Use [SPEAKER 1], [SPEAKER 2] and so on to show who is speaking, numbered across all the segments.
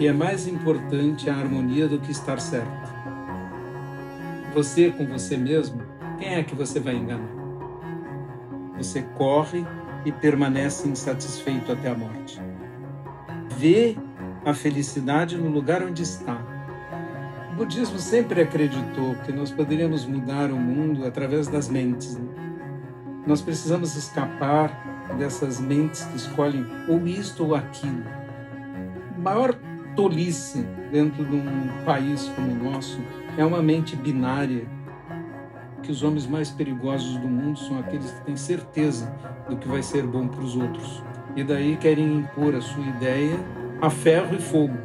[SPEAKER 1] que é mais importante a harmonia do que estar certo. Você com você mesmo, quem é que você vai enganar? Você corre e permanece insatisfeito até a morte. Vê a felicidade no lugar onde está. O budismo sempre acreditou que nós poderíamos mudar o mundo através das mentes. Né? Nós precisamos escapar dessas mentes que escolhem ou isto ou aquilo. A maior tolice dentro de um país como o nosso é uma mente binária que os homens mais perigosos do mundo são aqueles que têm certeza do que vai ser bom para os outros. E daí querem impor a sua ideia a ferro e fogo.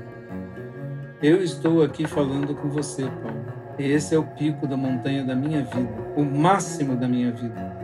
[SPEAKER 1] Eu estou aqui falando com você, Paulo. Esse é o pico da montanha da minha vida, o máximo da minha vida.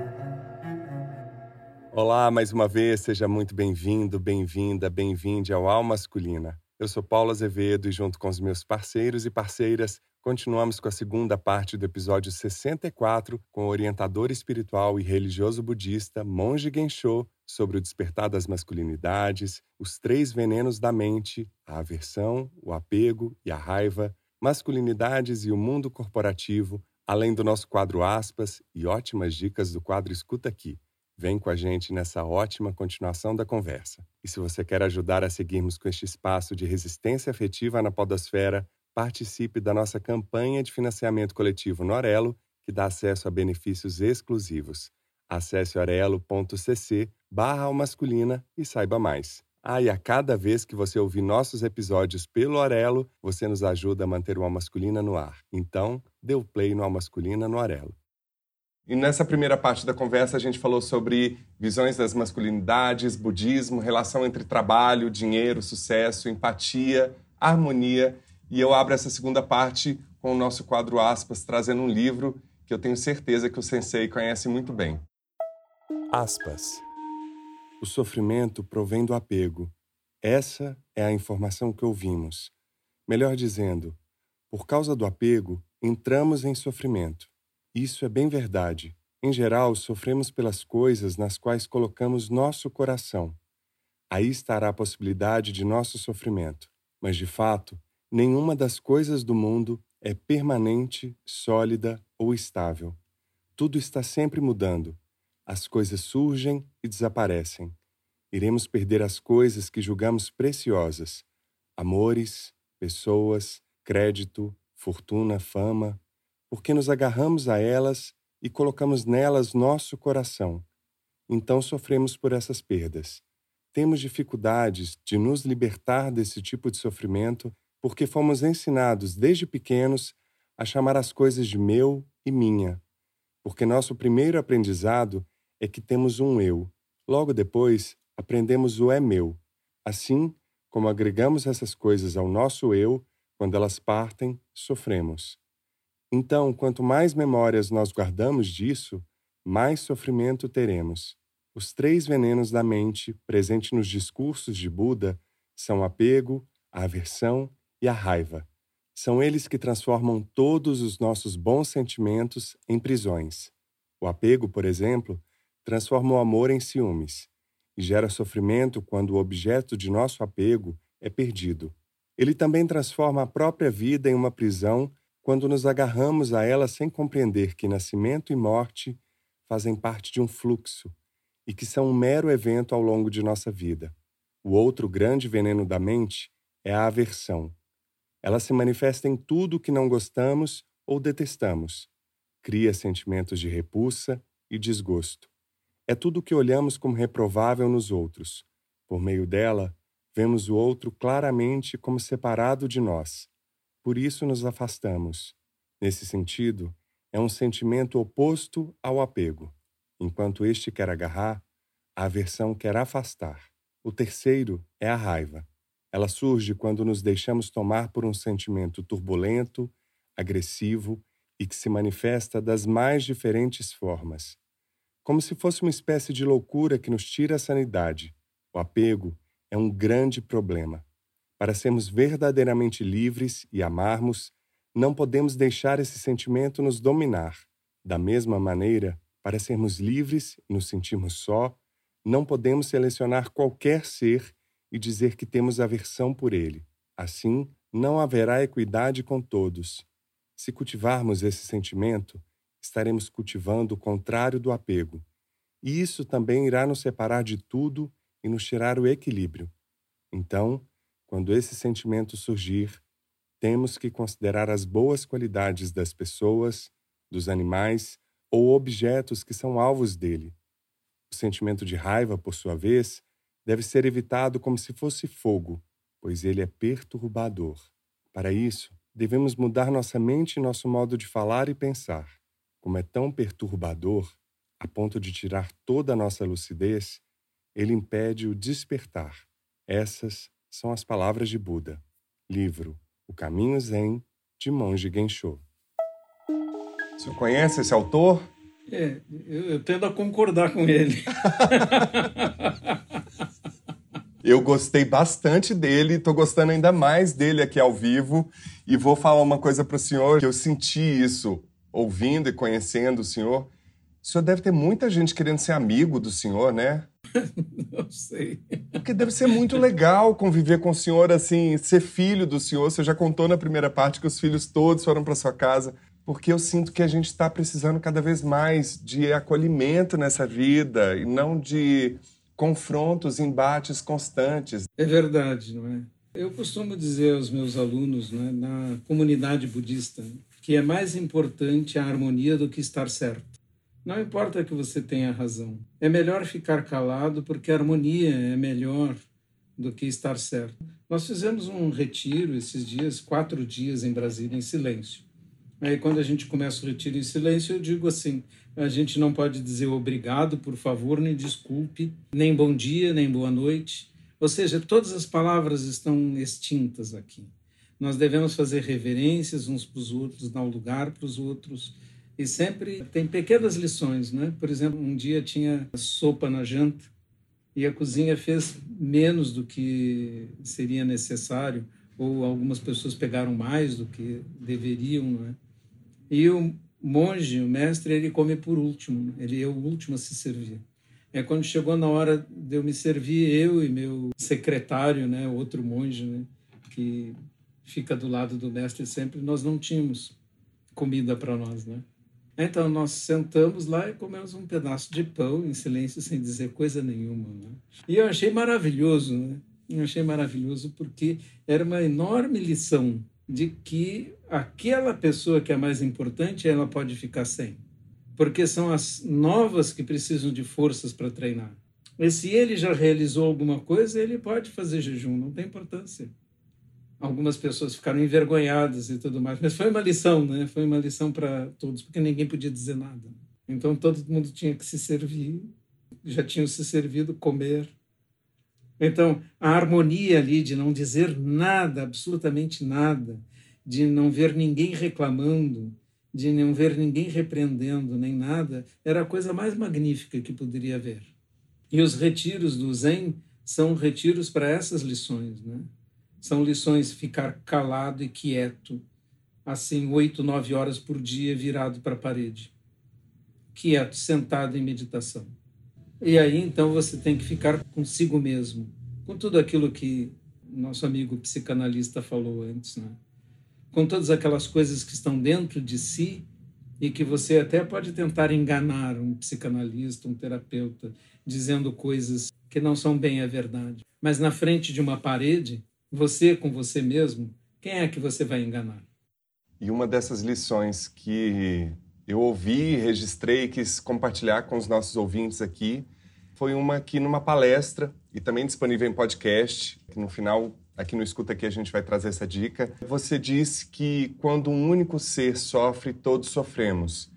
[SPEAKER 2] Olá, mais uma vez, seja muito bem-vindo, bem-vinda, bem-vinde ao Alma Masculina. Eu sou Paulo Azevedo e, junto com os meus parceiros e parceiras, Continuamos com a segunda parte do episódio 64 com o orientador espiritual e religioso budista Monge Gensho sobre o despertar das masculinidades, os três venenos da mente, a aversão, o apego e a raiva, masculinidades e o mundo corporativo, além do nosso quadro aspas e ótimas dicas do quadro Escuta Aqui. Vem com a gente nessa ótima continuação da conversa. E se você quer ajudar a seguirmos com este espaço de resistência afetiva na podosfera, participe da nossa campanha de financiamento coletivo no Orelo, que dá acesso a benefícios exclusivos. Acesse orelo.cc barra masculina e saiba mais. Ah, e a cada vez que você ouvir nossos episódios pelo Orelo, você nos ajuda a manter o Almasculina no ar. Então, dê o play no Almasculina no Orelo. E nessa primeira parte da conversa a gente falou sobre visões das masculinidades, budismo, relação entre trabalho, dinheiro, sucesso, empatia, harmonia e eu abro essa segunda parte com o nosso quadro aspas, trazendo um livro que eu tenho certeza que o sensei conhece muito bem. Aspas. O sofrimento provém do apego. Essa é a informação que ouvimos. Melhor dizendo, por causa do apego, entramos em sofrimento. Isso é bem verdade. Em geral, sofremos pelas coisas nas quais colocamos nosso coração. Aí estará a possibilidade de nosso sofrimento. Mas, de fato, Nenhuma das coisas do mundo é permanente, sólida ou estável. Tudo está sempre mudando. As coisas surgem e desaparecem. Iremos perder as coisas que julgamos preciosas: amores, pessoas, crédito, fortuna, fama, porque nos agarramos a elas e colocamos nelas nosso coração. Então sofremos por essas perdas. Temos dificuldades de nos libertar desse tipo de sofrimento porque fomos ensinados desde pequenos a chamar as coisas de meu e minha, porque nosso primeiro aprendizado é que temos um eu. Logo depois, aprendemos o é meu. Assim, como agregamos essas coisas ao nosso eu, quando elas partem, sofremos. Então, quanto mais memórias nós guardamos disso, mais sofrimento teremos. Os três venenos da mente, presentes nos discursos de Buda, são apego, aversão e a raiva. São eles que transformam todos os nossos bons sentimentos em prisões. O apego, por exemplo, transforma o amor em ciúmes e gera sofrimento quando o objeto de nosso apego é perdido. Ele também transforma a própria vida em uma prisão quando nos agarramos a ela sem compreender que nascimento e morte fazem parte de um fluxo e que são um mero evento ao longo de nossa vida. O outro grande veneno da mente é a aversão ela se manifesta em tudo que não gostamos ou detestamos. Cria sentimentos de repulsa e desgosto. É tudo que olhamos como reprovável nos outros. Por meio dela, vemos o outro claramente como separado de nós. Por isso nos afastamos. Nesse sentido, é um sentimento oposto ao apego. Enquanto este quer agarrar, a aversão quer afastar. O terceiro é a raiva. Ela surge quando nos deixamos tomar por um sentimento turbulento, agressivo e que se manifesta das mais diferentes formas. Como se fosse uma espécie de loucura que nos tira a sanidade. O apego é um grande problema. Para sermos verdadeiramente livres e amarmos, não podemos deixar esse sentimento nos dominar. Da mesma maneira, para sermos livres e nos sentirmos só, não podemos selecionar qualquer ser e dizer que temos aversão por ele. Assim, não haverá equidade com todos. Se cultivarmos esse sentimento, estaremos cultivando o contrário do apego. E isso também irá nos separar de tudo e nos tirar o equilíbrio. Então, quando esse sentimento surgir, temos que considerar as boas qualidades das pessoas, dos animais ou objetos que são alvos dele. O sentimento de raiva, por sua vez, deve ser evitado como se fosse fogo, pois ele é perturbador. Para isso, devemos mudar nossa mente e nosso modo de falar e pensar. Como é tão perturbador, a ponto de tirar toda a nossa lucidez, ele impede o despertar. Essas são as palavras de Buda. Livro O Caminho Zen, de Monge Gensho. Você conhece esse autor?
[SPEAKER 1] É, eu, eu tendo a concordar com ele.
[SPEAKER 2] eu gostei bastante dele, estou gostando ainda mais dele aqui ao vivo e vou falar uma coisa para o senhor que eu senti isso ouvindo e conhecendo o senhor. O senhor deve ter muita gente querendo ser amigo do senhor, né?
[SPEAKER 1] Não sei.
[SPEAKER 2] Porque deve ser muito legal conviver com o senhor, assim, ser filho do senhor. Você já contou na primeira parte que os filhos todos foram para sua casa porque eu sinto que a gente está precisando cada vez mais de acolhimento nessa vida e não de confrontos, embates constantes.
[SPEAKER 1] É verdade, não é? Eu costumo dizer aos meus alunos, né, na comunidade budista, que é mais importante a harmonia do que estar certo. Não importa que você tenha razão. É melhor ficar calado porque a harmonia é melhor do que estar certo. Nós fizemos um retiro esses dias, quatro dias em Brasília, em silêncio. Aí, quando a gente começa o retiro em silêncio, eu digo assim: a gente não pode dizer obrigado, por favor, nem desculpe, nem bom dia, nem boa noite. Ou seja, todas as palavras estão extintas aqui. Nós devemos fazer reverências uns para os outros, dar lugar para os outros. E sempre tem pequenas lições, né? Por exemplo, um dia tinha sopa na janta e a cozinha fez menos do que seria necessário, ou algumas pessoas pegaram mais do que deveriam, né? E o monge, o mestre, ele come por último, ele é o último a se servir. É quando chegou na hora de eu me servir, eu e meu secretário, né, outro monge, né, que fica do lado do mestre sempre, nós não tínhamos comida para nós, né? Então nós sentamos lá e comemos um pedaço de pão em silêncio, sem dizer coisa nenhuma. Né? E eu achei maravilhoso, né? Eu achei maravilhoso porque era uma enorme lição de que aquela pessoa que é mais importante, ela pode ficar sem. Porque são as novas que precisam de forças para treinar. E se ele já realizou alguma coisa, ele pode fazer jejum, não tem importância. Algumas pessoas ficaram envergonhadas e tudo mais, mas foi uma lição, né? Foi uma lição para todos, porque ninguém podia dizer nada. Então todo mundo tinha que se servir, já tinham se servido, comer. Então, a harmonia ali de não dizer nada, absolutamente nada, de não ver ninguém reclamando, de não ver ninguém repreendendo nem nada, era a coisa mais magnífica que poderia haver. E os retiros do Zen são retiros para essas lições, né? São lições ficar calado e quieto, assim, oito, nove horas por dia virado para a parede. Quieto, sentado em meditação. E aí então você tem que ficar consigo mesmo, com tudo aquilo que nosso amigo psicanalista falou antes, né? com todas aquelas coisas que estão dentro de si e que você até pode tentar enganar um psicanalista, um terapeuta, dizendo coisas que não são bem a verdade. Mas na frente de uma parede, você com você mesmo, quem é que você vai enganar?
[SPEAKER 2] E uma dessas lições que eu ouvi, registrei e quis compartilhar com os nossos ouvintes aqui foi uma que numa palestra e também disponível em podcast, que no final aqui no Escuta Aqui a gente vai trazer essa dica. Você disse que quando um único ser sofre, todos sofremos.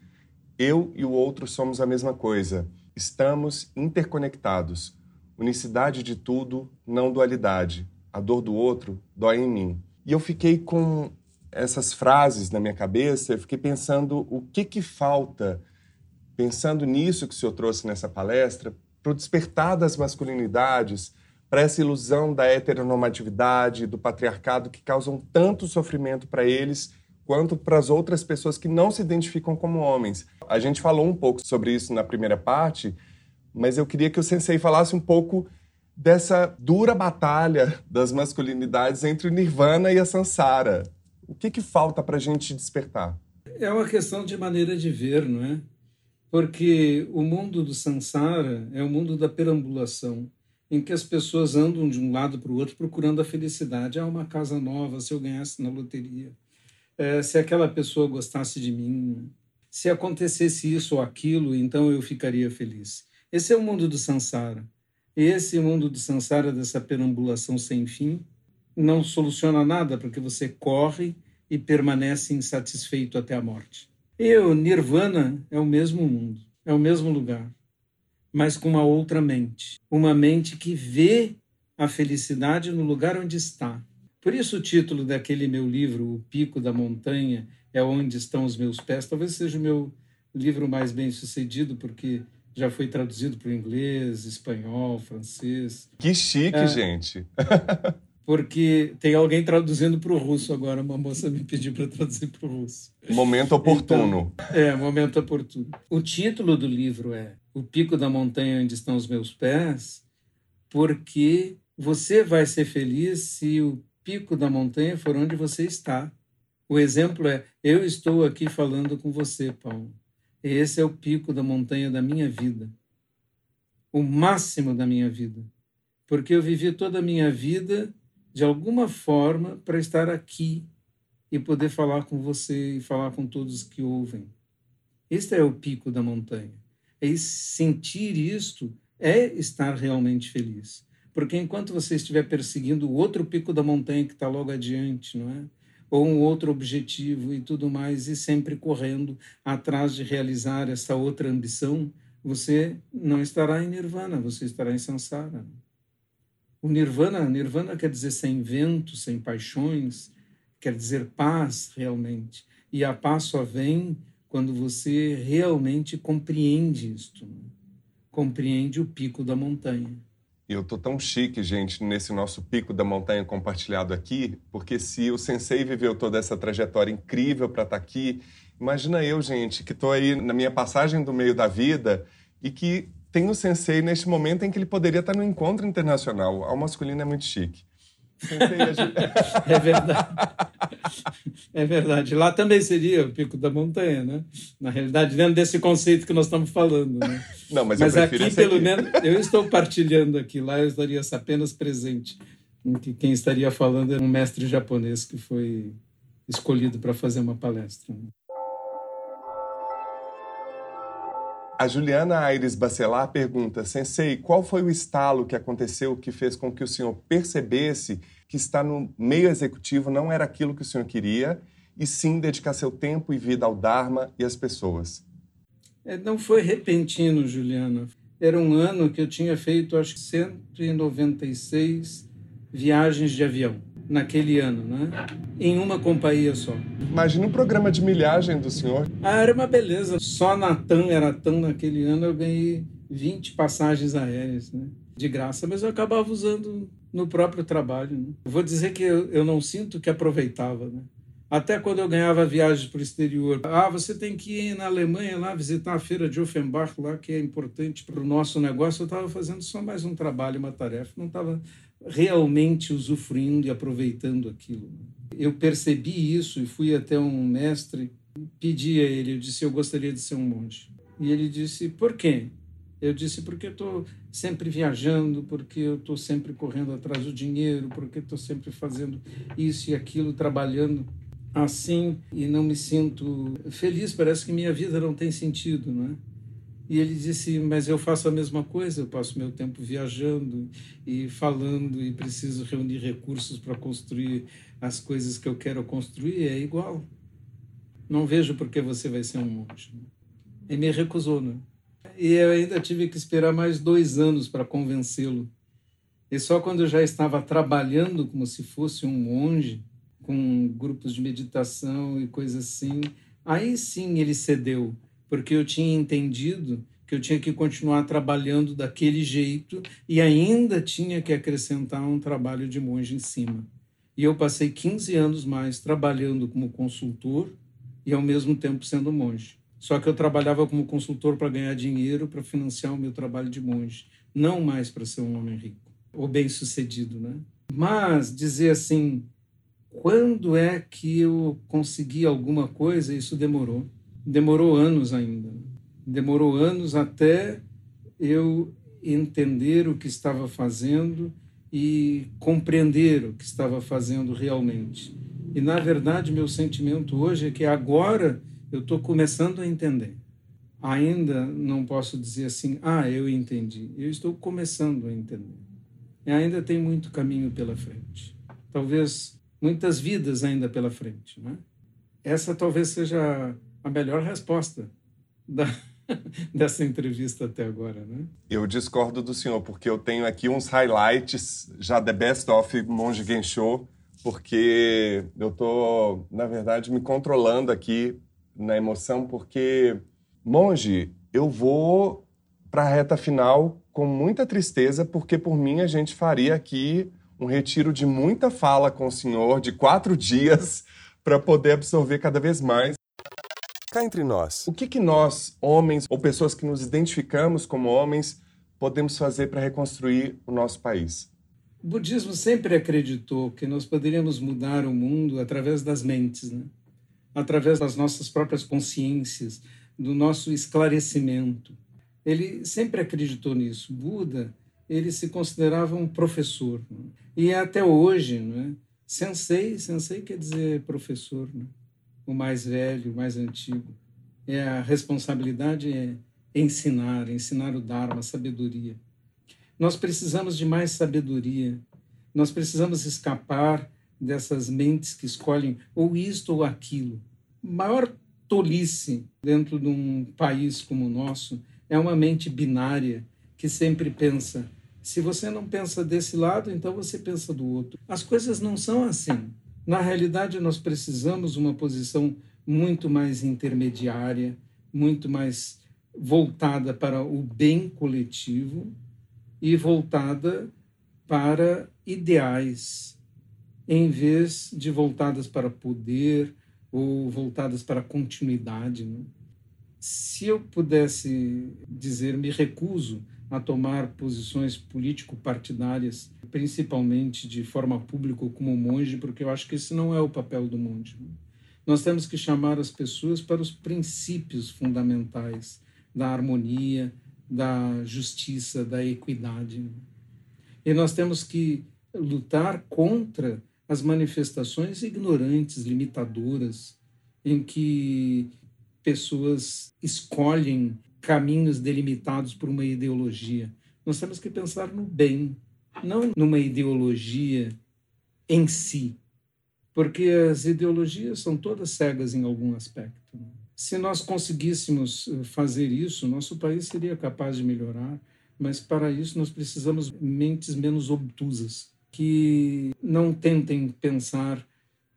[SPEAKER 2] Eu e o outro somos a mesma coisa. Estamos interconectados. Unicidade de tudo, não dualidade. A dor do outro dói em mim. E eu fiquei com essas frases na minha cabeça, eu fiquei pensando o que que falta, pensando nisso que o senhor trouxe nessa palestra, para o despertar das masculinidades, para essa ilusão da heteronormatividade, do patriarcado que causam tanto sofrimento para eles quanto para as outras pessoas que não se identificam como homens. A gente falou um pouco sobre isso na primeira parte, mas eu queria que o sensei falasse um pouco dessa dura batalha das masculinidades entre o Nirvana e a Sansara. O que, que falta para a gente despertar?
[SPEAKER 1] É uma questão de maneira de ver, não é? Porque o mundo do Sansara é o mundo da perambulação, em que as pessoas andam de um lado para o outro procurando a felicidade. Ah, uma casa nova, se eu ganhasse na loteria. É, se aquela pessoa gostasse de mim. Se acontecesse isso ou aquilo, então eu ficaria feliz. Esse é o mundo do Sansara. Esse mundo do Sansara, dessa perambulação sem fim, não soluciona nada, porque você corre e permanece insatisfeito até a morte. E o Nirvana é o mesmo mundo, é o mesmo lugar, mas com uma outra mente. Uma mente que vê a felicidade no lugar onde está. Por isso o título daquele meu livro, O Pico da Montanha, é onde estão os meus pés. Talvez seja o meu livro mais bem sucedido, porque já foi traduzido para o inglês, espanhol, francês.
[SPEAKER 2] Que chique, é, gente!
[SPEAKER 1] porque tem alguém traduzindo para o russo agora. Uma moça me pediu para traduzir para o russo.
[SPEAKER 2] Momento oportuno.
[SPEAKER 1] Então, é, momento oportuno. O título do livro é O Pico da Montanha Onde Estão os Meus Pés, porque você vai ser feliz se o pico da montanha for onde você está. O exemplo é: eu estou aqui falando com você, Paulo. Esse é o pico da montanha da minha vida, o máximo da minha vida, porque eu vivi toda a minha vida de alguma forma para estar aqui e poder falar com você e falar com todos que ouvem. Este é o pico da montanha. E sentir isto é estar realmente feliz. Porque enquanto você estiver perseguindo o outro pico da montanha que está logo adiante, não é? Ou um outro objetivo e tudo mais, e sempre correndo atrás de realizar essa outra ambição, você não estará em nirvana, você estará em samsara. O nirvana, nirvana quer dizer sem vento, sem paixões, quer dizer paz realmente. E a paz só vem quando você realmente compreende isto, compreende o pico da montanha.
[SPEAKER 2] Eu tô tão chique, gente, nesse nosso pico da montanha compartilhado aqui, porque se o sensei viveu toda essa trajetória incrível para estar tá aqui, imagina eu, gente, que tô aí na minha passagem do meio da vida e que tem o sensei neste momento em que ele poderia estar tá no encontro internacional. Ao masculino é muito chique.
[SPEAKER 1] É verdade. É verdade. Lá também seria o pico da montanha, né? Na realidade, dentro desse conceito que nós estamos falando, né?
[SPEAKER 2] Não, mas, mas aqui,
[SPEAKER 1] pelo aqui. menos, eu estou partilhando aqui. Lá eu estaria apenas presente. Quem estaria falando é um mestre japonês que foi escolhido para fazer uma palestra.
[SPEAKER 2] A Juliana Aires Bacelar pergunta: Sensei, qual foi o estalo que aconteceu que fez com que o senhor percebesse que estar no meio executivo não era aquilo que o senhor queria, e sim dedicar seu tempo e vida ao Dharma e às pessoas?
[SPEAKER 1] É, não foi repentino, Juliana. Era um ano que eu tinha feito, acho que 196 viagens de avião naquele ano, né? Em uma companhia só.
[SPEAKER 2] Imagina um programa de milhagem do senhor.
[SPEAKER 1] Ah, era uma beleza. Só na TAM, era TAM naquele ano, eu ganhei 20 passagens aéreas, né? De graça, mas eu acabava usando no próprio trabalho. Né? Vou dizer que eu, eu não sinto que aproveitava, né? Até quando eu ganhava viagens para o exterior. Ah, você tem que ir na Alemanha lá visitar a feira de Offenbach lá, que é importante para o nosso negócio. Eu estava fazendo só mais um trabalho, uma tarefa. Não estava realmente usufruindo e aproveitando aquilo. Eu percebi isso e fui até um mestre, pedi a ele, eu disse, eu gostaria de ser um monge. E ele disse, por quê? Eu disse, porque estou sempre viajando, porque eu estou sempre correndo atrás do dinheiro, porque estou sempre fazendo isso e aquilo, trabalhando assim e não me sinto feliz, parece que minha vida não tem sentido, não é? E ele disse: Mas eu faço a mesma coisa, eu passo meu tempo viajando e falando e preciso reunir recursos para construir as coisas que eu quero construir. É igual. Não vejo por que você vai ser um monge. E me recusou, né? E eu ainda tive que esperar mais dois anos para convencê-lo. E só quando eu já estava trabalhando como se fosse um monge, com grupos de meditação e coisas assim, aí sim ele cedeu porque eu tinha entendido que eu tinha que continuar trabalhando daquele jeito e ainda tinha que acrescentar um trabalho de monge em cima. E eu passei 15 anos mais trabalhando como consultor e ao mesmo tempo sendo monge. Só que eu trabalhava como consultor para ganhar dinheiro, para financiar o meu trabalho de monge, não mais para ser um homem rico. o bem-sucedido, né? Mas dizer assim, quando é que eu consegui alguma coisa, isso demorou. Demorou anos ainda. Demorou anos até eu entender o que estava fazendo e compreender o que estava fazendo realmente. E, na verdade, meu sentimento hoje é que agora eu estou começando a entender. Ainda não posso dizer assim, ah, eu entendi. Eu estou começando a entender. E ainda tem muito caminho pela frente. Talvez muitas vidas ainda pela frente. Né? Essa talvez seja a melhor resposta da, dessa entrevista até agora, né?
[SPEAKER 2] Eu discordo do senhor, porque eu tenho aqui uns highlights já The Best of Monge Gensho, porque eu tô, na verdade, me controlando aqui na emoção, porque, Monge, eu vou para a reta final com muita tristeza, porque por mim a gente faria aqui um retiro de muita fala com o senhor, de quatro dias, para poder absorver cada vez mais. Cá entre nós, o que, que nós, homens ou pessoas que nos identificamos como homens, podemos fazer para reconstruir o nosso país?
[SPEAKER 1] O budismo sempre acreditou que nós poderíamos mudar o mundo através das mentes, né? através das nossas próprias consciências, do nosso esclarecimento. Ele sempre acreditou nisso. Buda, ele se considerava um professor. Né? E até hoje, né? sensei, sensei quer dizer professor. Né? O mais velho, o mais antigo. É a responsabilidade é ensinar, ensinar o Dharma, a sabedoria. Nós precisamos de mais sabedoria. Nós precisamos escapar dessas mentes que escolhem ou isto ou aquilo. maior tolice dentro de um país como o nosso é uma mente binária que sempre pensa: se você não pensa desse lado, então você pensa do outro. As coisas não são assim. Na realidade, nós precisamos uma posição muito mais intermediária, muito mais voltada para o bem coletivo e voltada para ideais, em vez de voltadas para poder ou voltadas para continuidade. Né? Se eu pudesse dizer, me recuso a tomar posições político-partidárias, principalmente de forma pública como monge, porque eu acho que esse não é o papel do monge. Nós temos que chamar as pessoas para os princípios fundamentais da harmonia, da justiça, da equidade. E nós temos que lutar contra as manifestações ignorantes, limitadoras, em que pessoas escolhem caminhos delimitados por uma ideologia. Nós temos que pensar no bem, não numa ideologia em si, porque as ideologias são todas cegas em algum aspecto. Se nós conseguíssemos eh, fazer isso, nosso país seria capaz de melhorar, mas para isso nós precisamos mentes menos obtusas, que não tentem pensar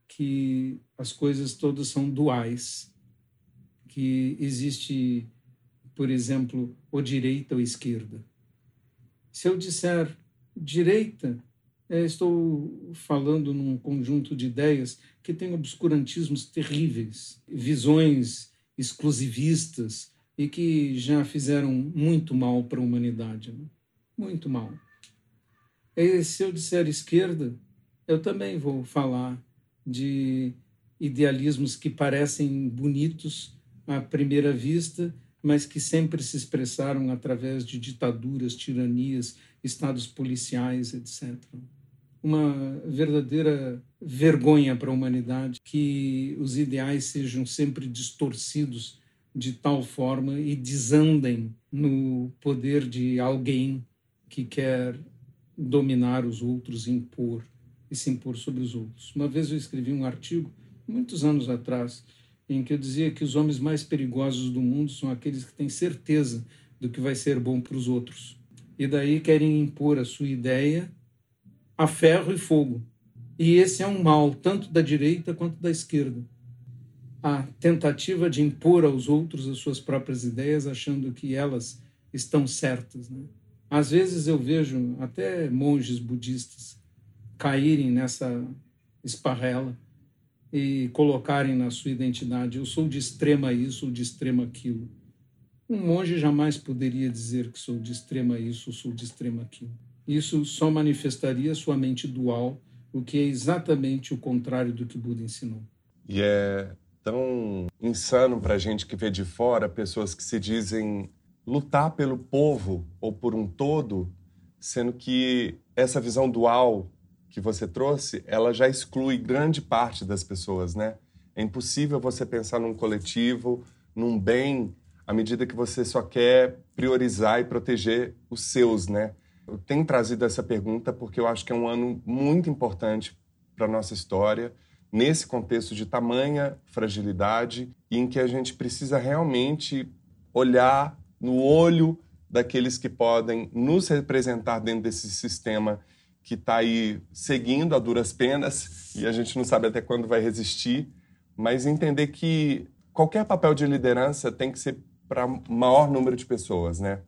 [SPEAKER 1] que as coisas todas são duais, que existe por exemplo, ou direita ou esquerda. Se eu disser direita, é, estou falando num conjunto de ideias que tem obscurantismos terríveis, visões exclusivistas e que já fizeram muito mal para a humanidade. Né? Muito mal. E se eu disser esquerda, eu também vou falar de idealismos que parecem bonitos à primeira vista mas que sempre se expressaram através de ditaduras, tiranias, estados policiais, etc. Uma verdadeira vergonha para a humanidade que os ideais sejam sempre distorcidos de tal forma e desandem no poder de alguém que quer dominar os outros, impor e se impor sobre os outros. Uma vez eu escrevi um artigo, muitos anos atrás, em que eu dizia que os homens mais perigosos do mundo são aqueles que têm certeza do que vai ser bom para os outros. E daí querem impor a sua ideia a ferro e fogo. E esse é um mal, tanto da direita quanto da esquerda. A tentativa de impor aos outros as suas próprias ideias, achando que elas estão certas. Né? Às vezes eu vejo até monges budistas caírem nessa esparrela e colocarem na sua identidade: eu sou de extrema isso ou de extrema aquilo. Um monge jamais poderia dizer que sou de extrema isso ou sou de extrema aquilo. Isso só manifestaria sua mente dual, o que é exatamente o contrário do que Buda ensinou.
[SPEAKER 2] E é tão insano para a gente que vê de fora pessoas que se dizem lutar pelo povo ou por um todo, sendo que essa visão dual que você trouxe, ela já exclui grande parte das pessoas, né? É impossível você pensar num coletivo, num bem, à medida que você só quer priorizar e proteger os seus, né? Eu tenho trazido essa pergunta porque eu acho que é um ano muito importante para a nossa história, nesse contexto de tamanha fragilidade e em que a gente precisa realmente olhar no olho daqueles que podem nos representar dentro desse sistema que está aí seguindo a duras penas e a gente não sabe até quando vai resistir, mas entender que qualquer papel de liderança tem que ser para maior número de pessoas, né?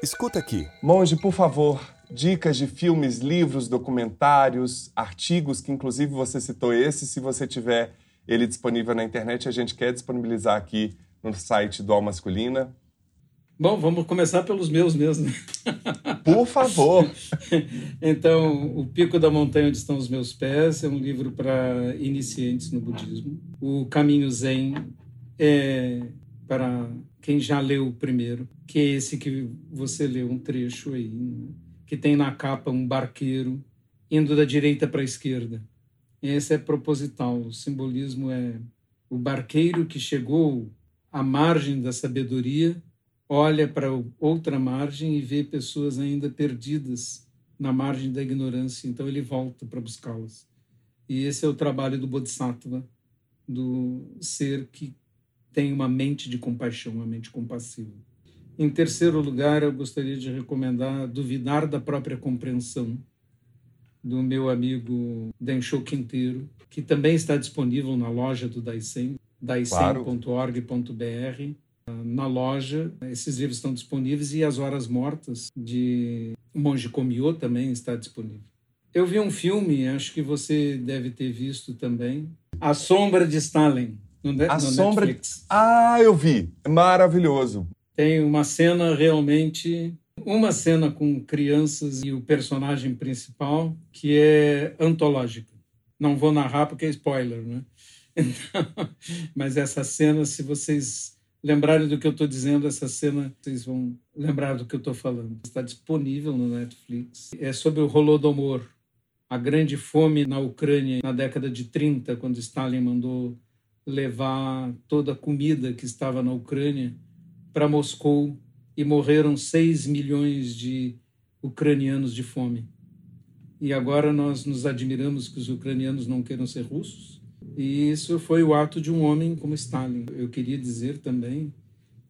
[SPEAKER 3] Escuta aqui.
[SPEAKER 2] Monge, por favor, dicas de filmes, livros, documentários, artigos, que inclusive você citou esse, se você tiver ele disponível na internet, a gente quer disponibilizar aqui no site do Al Masculina.
[SPEAKER 1] Bom, vamos começar pelos meus mesmo.
[SPEAKER 2] Por favor.
[SPEAKER 1] então, O Pico da Montanha Onde Estão os Meus Pés é um livro para iniciantes no budismo. O Caminho Zen é para quem já leu o primeiro, que é esse que você leu um trecho aí, né? que tem na capa um barqueiro indo da direita para a esquerda. Esse é proposital, o simbolismo é o barqueiro que chegou à margem da sabedoria olha para outra margem e vê pessoas ainda perdidas na margem da ignorância, então ele volta para buscá-las. E esse é o trabalho do Bodhisattva, do ser que tem uma mente de compaixão, uma mente compassiva. Em terceiro lugar, eu gostaria de recomendar Duvidar da Própria Compreensão, do meu amigo Densho Quinteiro, que também está disponível na loja do Daisen, daisen.org.br. Claro na loja. Esses livros estão disponíveis e As Horas Mortas, de Monge Komiô, também está disponível. Eu vi um filme, acho que você deve ter visto também, A Sombra de Stalin, no,
[SPEAKER 2] ne
[SPEAKER 1] A
[SPEAKER 2] no Sombra... Netflix. Ah, eu vi. Maravilhoso.
[SPEAKER 1] Tem uma cena realmente uma cena com crianças e o personagem principal que é antológica. Não vou narrar porque é spoiler, né? Então, mas essa cena, se vocês lembrarem do que eu estou dizendo, essa cena, vocês vão lembrar do que eu estou falando. Está disponível no Netflix. É sobre o Holodomor, a grande fome na Ucrânia na década de 30, quando Stalin mandou levar toda a comida que estava na Ucrânia para Moscou e morreram 6 milhões de ucranianos de fome. E agora nós nos admiramos que os ucranianos não queiram ser russos? E isso foi o ato de um homem como Stalin. Eu queria dizer também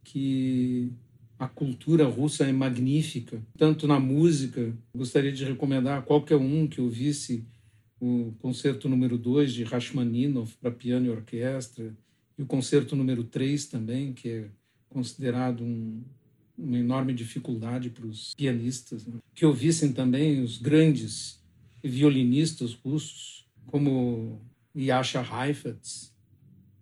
[SPEAKER 1] que a cultura russa é magnífica, tanto na música. Gostaria de recomendar a qualquer um que ouvisse o concerto número 2 de Rachmaninoff para piano e orquestra, e o concerto número 3 também, que é considerado um, uma enorme dificuldade para os pianistas, né? que ouvissem também os grandes violinistas russos, como Yasha Heifetz,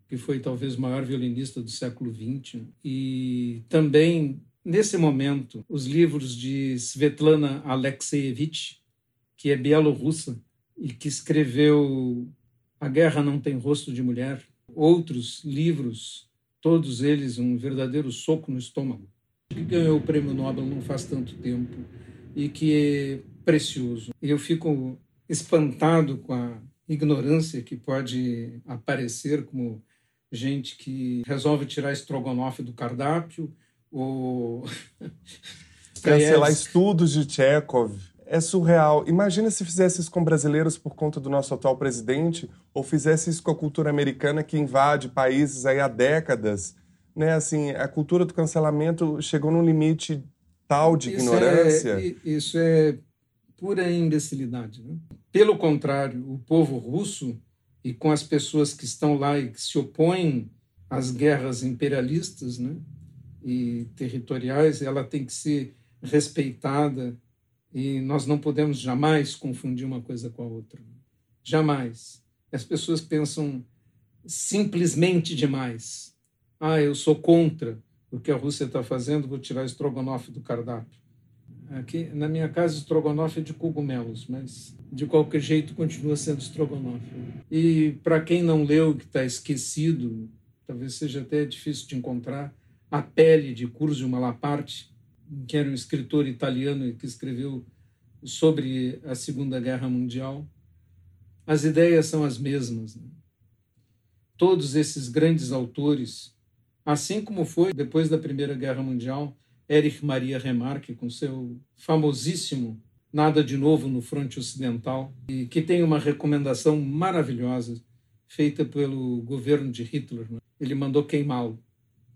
[SPEAKER 1] que foi talvez o maior violinista do século XX, e também nesse momento os livros de Svetlana Alexeyevich, que é bielorrussa e que escreveu A Guerra Não Tem Rosto de Mulher, outros livros, todos eles um verdadeiro soco no estômago, que ganhou o prêmio Nobel não faz tanto tempo e que é precioso. Eu fico espantado com a ignorância que pode aparecer como gente que resolve tirar estrogonofe do cardápio ou
[SPEAKER 2] cancelar estudos de Chekhov. É surreal. Imagina se fizesse isso com brasileiros por conta do nosso atual presidente, ou fizesse isso com a cultura americana que invade países aí há décadas. Né? Assim, a cultura do cancelamento chegou num limite tal de
[SPEAKER 1] isso
[SPEAKER 2] ignorância.
[SPEAKER 1] É, isso é pura imbecilidade. Né? Pelo contrário, o povo russo e com as pessoas que estão lá e que se opõem às guerras imperialistas né, e territoriais, ela tem que ser respeitada e nós não podemos jamais confundir uma coisa com a outra. Jamais. As pessoas pensam simplesmente demais. Ah, eu sou contra o que a Rússia está fazendo, vou tirar estrogonofe do cardápio. Aqui na minha casa, estrogonofe é de cogumelos, mas de qualquer jeito continua sendo estrogonofe. E para quem não leu, que está esquecido, talvez seja até difícil de encontrar, A Pele de Curzio Malaparte, que era um escritor italiano que escreveu sobre a Segunda Guerra Mundial. As ideias são as mesmas. Né? Todos esses grandes autores, assim como foi depois da Primeira Guerra Mundial, Erich Maria Remarque, com seu famosíssimo Nada de Novo no Fronte Ocidental, e que tem uma recomendação maravilhosa feita pelo governo de Hitler. Né? Ele mandou queimá-lo,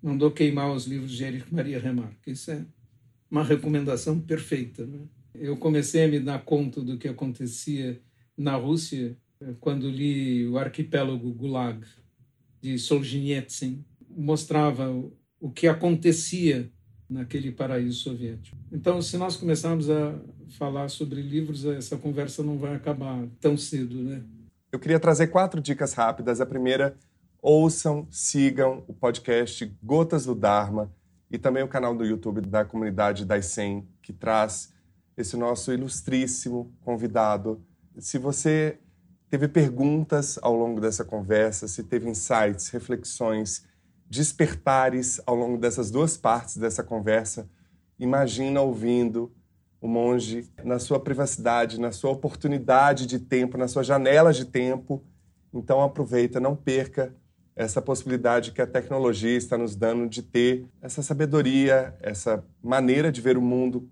[SPEAKER 1] mandou queimar os livros de Erich Maria Remarque. Isso é uma recomendação perfeita. Né? Eu comecei a me dar conta do que acontecia na Rússia eh, quando li o Arquipélago Gulag de Solzhenitsyn. Mostrava o que acontecia naquele paraíso soviético. Então, se nós começarmos a falar sobre livros, essa conversa não vai acabar tão cedo, né?
[SPEAKER 2] Eu queria trazer quatro dicas rápidas. A primeira, ouçam, sigam o podcast Gotas do Dharma e também o canal do YouTube da comunidade das 100, que traz esse nosso ilustríssimo convidado. Se você teve perguntas ao longo dessa conversa, se teve insights, reflexões, despertares ao longo dessas duas partes dessa conversa. Imagina ouvindo o monge na sua privacidade, na sua oportunidade de tempo, na sua janela de tempo. Então aproveita, não perca essa possibilidade que a tecnologia está nos dando de ter essa sabedoria, essa maneira de ver o mundo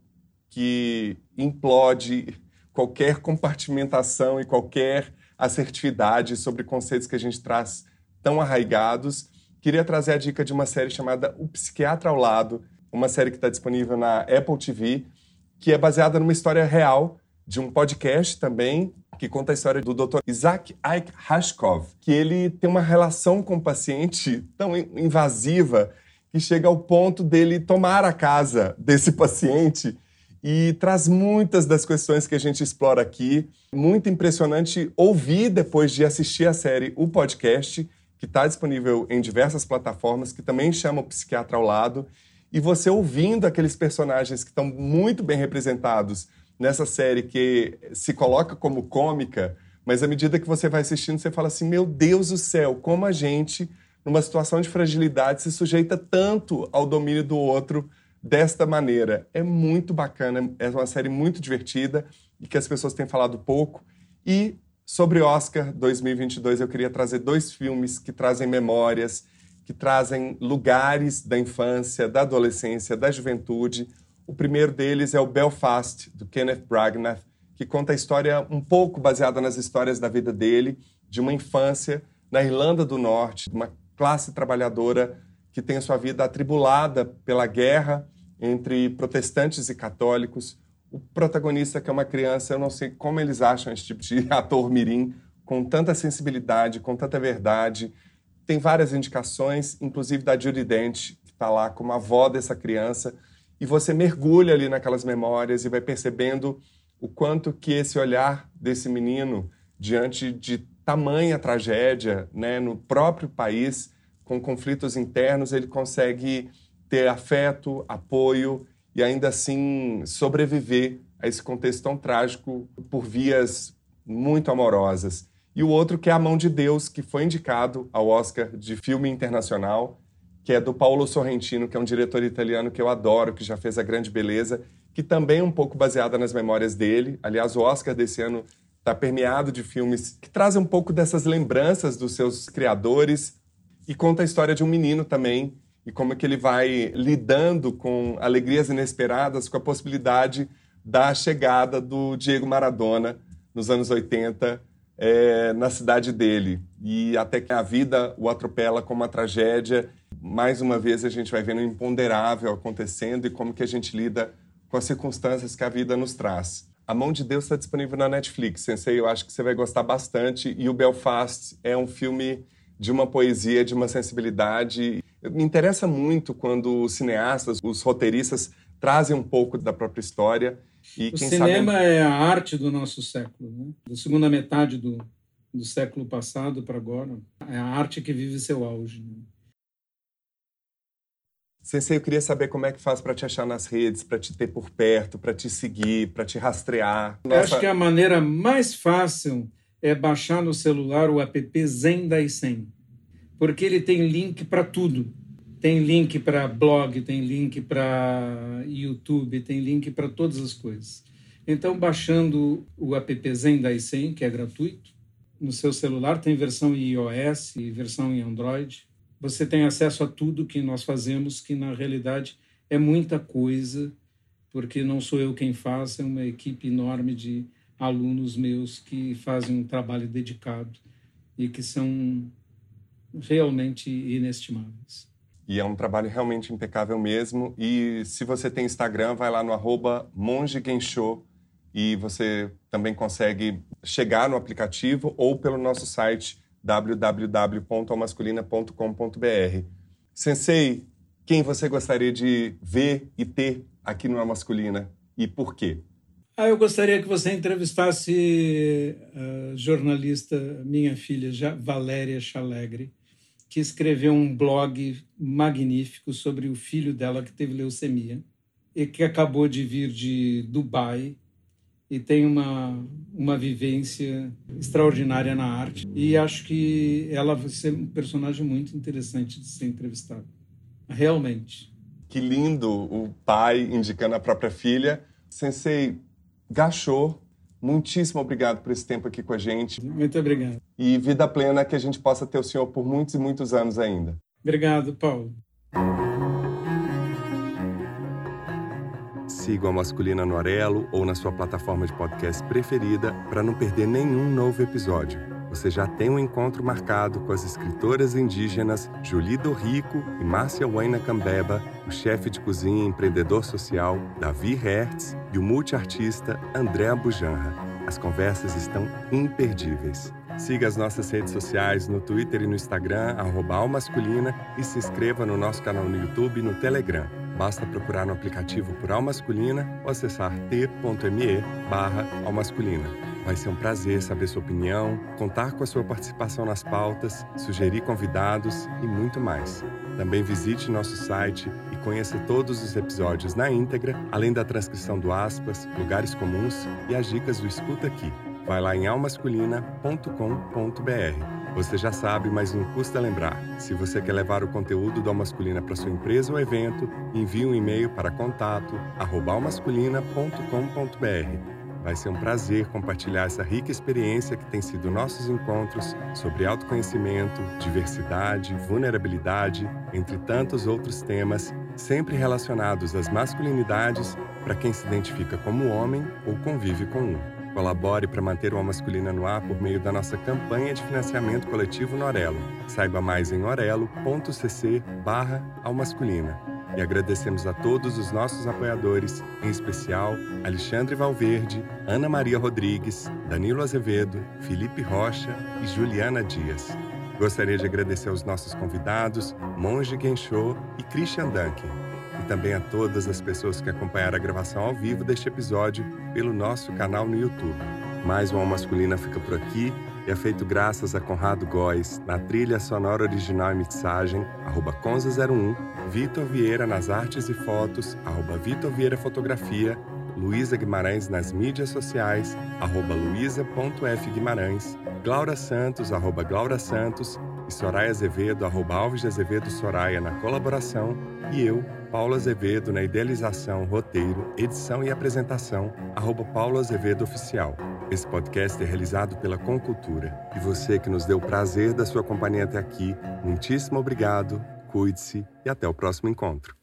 [SPEAKER 2] que implode qualquer compartimentação e qualquer assertividade sobre conceitos que a gente traz tão arraigados queria trazer a dica de uma série chamada O Psiquiatra ao Lado, uma série que está disponível na Apple TV, que é baseada numa história real de um podcast também que conta a história do Dr. Isaac Ike Hashkov, que ele tem uma relação com o paciente tão invasiva que chega ao ponto dele tomar a casa desse paciente e traz muitas das questões que a gente explora aqui. Muito impressionante ouvir depois de assistir a série o podcast que está disponível em diversas plataformas, que também chama o psiquiatra ao lado, e você ouvindo aqueles personagens que estão muito bem representados nessa série que se coloca como cômica, mas à medida que você vai assistindo, você fala assim: meu Deus do céu, como a gente, numa situação de fragilidade, se sujeita tanto ao domínio do outro desta maneira. É muito bacana, é uma série muito divertida e que as pessoas têm falado pouco. E Sobre Oscar 2022, eu queria trazer dois filmes que trazem memórias, que trazem lugares da infância, da adolescência, da juventude. O primeiro deles é o Belfast, do Kenneth Branagh, que conta a história um pouco baseada nas histórias da vida dele, de uma infância na Irlanda do Norte, de uma classe trabalhadora que tem sua vida atribulada pela guerra entre protestantes e católicos, o protagonista, que é uma criança, eu não sei como eles acham esse tipo de ator mirim, com tanta sensibilidade, com tanta verdade. Tem várias indicações, inclusive da Judy Dent, que está lá como avó dessa criança, e você mergulha ali naquelas memórias e vai percebendo o quanto que esse olhar desse menino diante de tamanha tragédia, né, no próprio país, com conflitos internos, ele consegue ter afeto, apoio e ainda assim sobreviver a esse contexto tão trágico por vias muito amorosas. E o outro que é A Mão de Deus, que foi indicado ao Oscar de filme internacional, que é do Paulo Sorrentino, que é um diretor italiano que eu adoro, que já fez A Grande Beleza, que também é um pouco baseada nas memórias dele. Aliás, o Oscar desse ano está permeado de filmes que trazem um pouco dessas lembranças dos seus criadores e conta a história de um menino também e como é que ele vai lidando com alegrias inesperadas com a possibilidade da chegada do Diego Maradona nos anos 80 é, na cidade dele. E até que a vida o atropela como uma tragédia. Mais uma vez a gente vai vendo o imponderável acontecendo e como que a gente lida com as circunstâncias que a vida nos traz. A Mão de Deus está disponível na Netflix, Sensei. Eu acho que você vai gostar bastante. E o Belfast é um filme de uma poesia, de uma sensibilidade. Me interessa muito quando os cineastas, os roteiristas trazem um pouco da própria história.
[SPEAKER 1] E, o cinema sabe... é a arte do nosso século, né? da segunda metade do, do século passado para agora. É a arte que vive seu auge. Né?
[SPEAKER 4] Sensei, eu queria saber como é que faz para te achar nas redes, para te ter por perto, para te seguir, para te rastrear.
[SPEAKER 1] Nossa... Acho que a maneira mais fácil é baixar no celular o app Zen Daisen, porque ele tem link para tudo. Tem link para blog, tem link para YouTube, tem link para todas as coisas. Então, baixando o app Zen Daisen, que é gratuito, no seu celular, tem versão em iOS e versão em Android. Você tem acesso a tudo que nós fazemos, que na realidade é muita coisa, porque não sou eu quem faz, é uma equipe enorme de alunos meus que fazem um trabalho dedicado e que são realmente inestimáveis.
[SPEAKER 4] E é um trabalho realmente impecável mesmo. E se você tem Instagram, vai lá no arroba mongegenshou e você também consegue chegar no aplicativo ou pelo nosso site www.almasculina.com.br. Sensei, quem você gostaria de ver e ter aqui no Masculina e por quê?
[SPEAKER 1] Ah, eu gostaria que você entrevistasse a jornalista, minha filha, Valéria Chalegre, que escreveu um blog magnífico sobre o filho dela que teve leucemia e que acabou de vir de Dubai e tem uma, uma vivência extraordinária na arte. E acho que ela vai ser um personagem muito interessante de ser entrevistado. Realmente.
[SPEAKER 4] Que lindo o pai indicando a própria filha. Sensei Gachô, muitíssimo obrigado por esse tempo aqui com a gente.
[SPEAKER 1] Muito obrigado.
[SPEAKER 4] E vida plena que a gente possa ter o senhor por muitos e muitos anos ainda.
[SPEAKER 1] Obrigado, Paulo.
[SPEAKER 2] Siga a Masculina no Orelo ou na sua plataforma de podcast preferida para não perder nenhum novo episódio. Você já tem um encontro marcado com as escritoras indígenas Julie Rico e Márcia Waina Cambeba, o chefe de cozinha e empreendedor social Davi Hertz e o multiartista André Abujanra. As conversas estão imperdíveis. Siga as nossas redes sociais no Twitter e no Instagram, arroba Masculina, e se inscreva no nosso canal no YouTube e no Telegram. Basta procurar no aplicativo por Almasculina ou acessar t.me barra Almasculina. Vai ser um prazer saber sua opinião, contar com a sua participação nas pautas, sugerir convidados e muito mais. Também visite nosso site e conheça todos os episódios na íntegra, além da transcrição do aspas, lugares comuns e as dicas do Escuta Aqui. Vai lá em almasculina.com.br. Você já sabe, mas não custa lembrar. Se você quer levar o conteúdo do Almasculina para sua empresa ou evento, envie um e-mail para contato@almasculina.com.br. Vai ser um prazer compartilhar essa rica experiência que tem sido nossos encontros sobre autoconhecimento, diversidade, vulnerabilidade, entre tantos outros temas, sempre relacionados às masculinidades para quem se identifica como homem ou convive com um. Colabore para manter o Masculina no ar por meio da nossa campanha de financiamento coletivo Norelo. Saiba mais em orelo.cc barra. E agradecemos a todos os nossos apoiadores, em especial Alexandre Valverde, Ana Maria Rodrigues, Danilo Azevedo, Felipe Rocha e Juliana Dias. Gostaria de agradecer aos nossos convidados, Monge Gensho e Christian Duncan também a todas as pessoas que acompanharam a gravação ao vivo deste episódio pelo nosso canal no YouTube. Mais uma masculina fica por aqui e é feito graças a Conrado Góes na trilha sonora original e mixagem, arroba Conza01, Vitor Vieira nas artes e fotos, arroba Vitor Vieira Fotografia, Luísa Guimarães nas mídias sociais, arroba luísa.fguimarães, Glaura Santos, arroba Glaura Santos e Soraya Azevedo, arroba Alves de Azevedo Soraya na colaboração e eu, Paulo Azevedo na idealização, roteiro, edição e apresentação, arroba Paulo Azevedo Oficial. Esse podcast é realizado pela Concultura. E você que nos deu o prazer da sua companhia até aqui, muitíssimo obrigado, cuide-se e até o próximo encontro.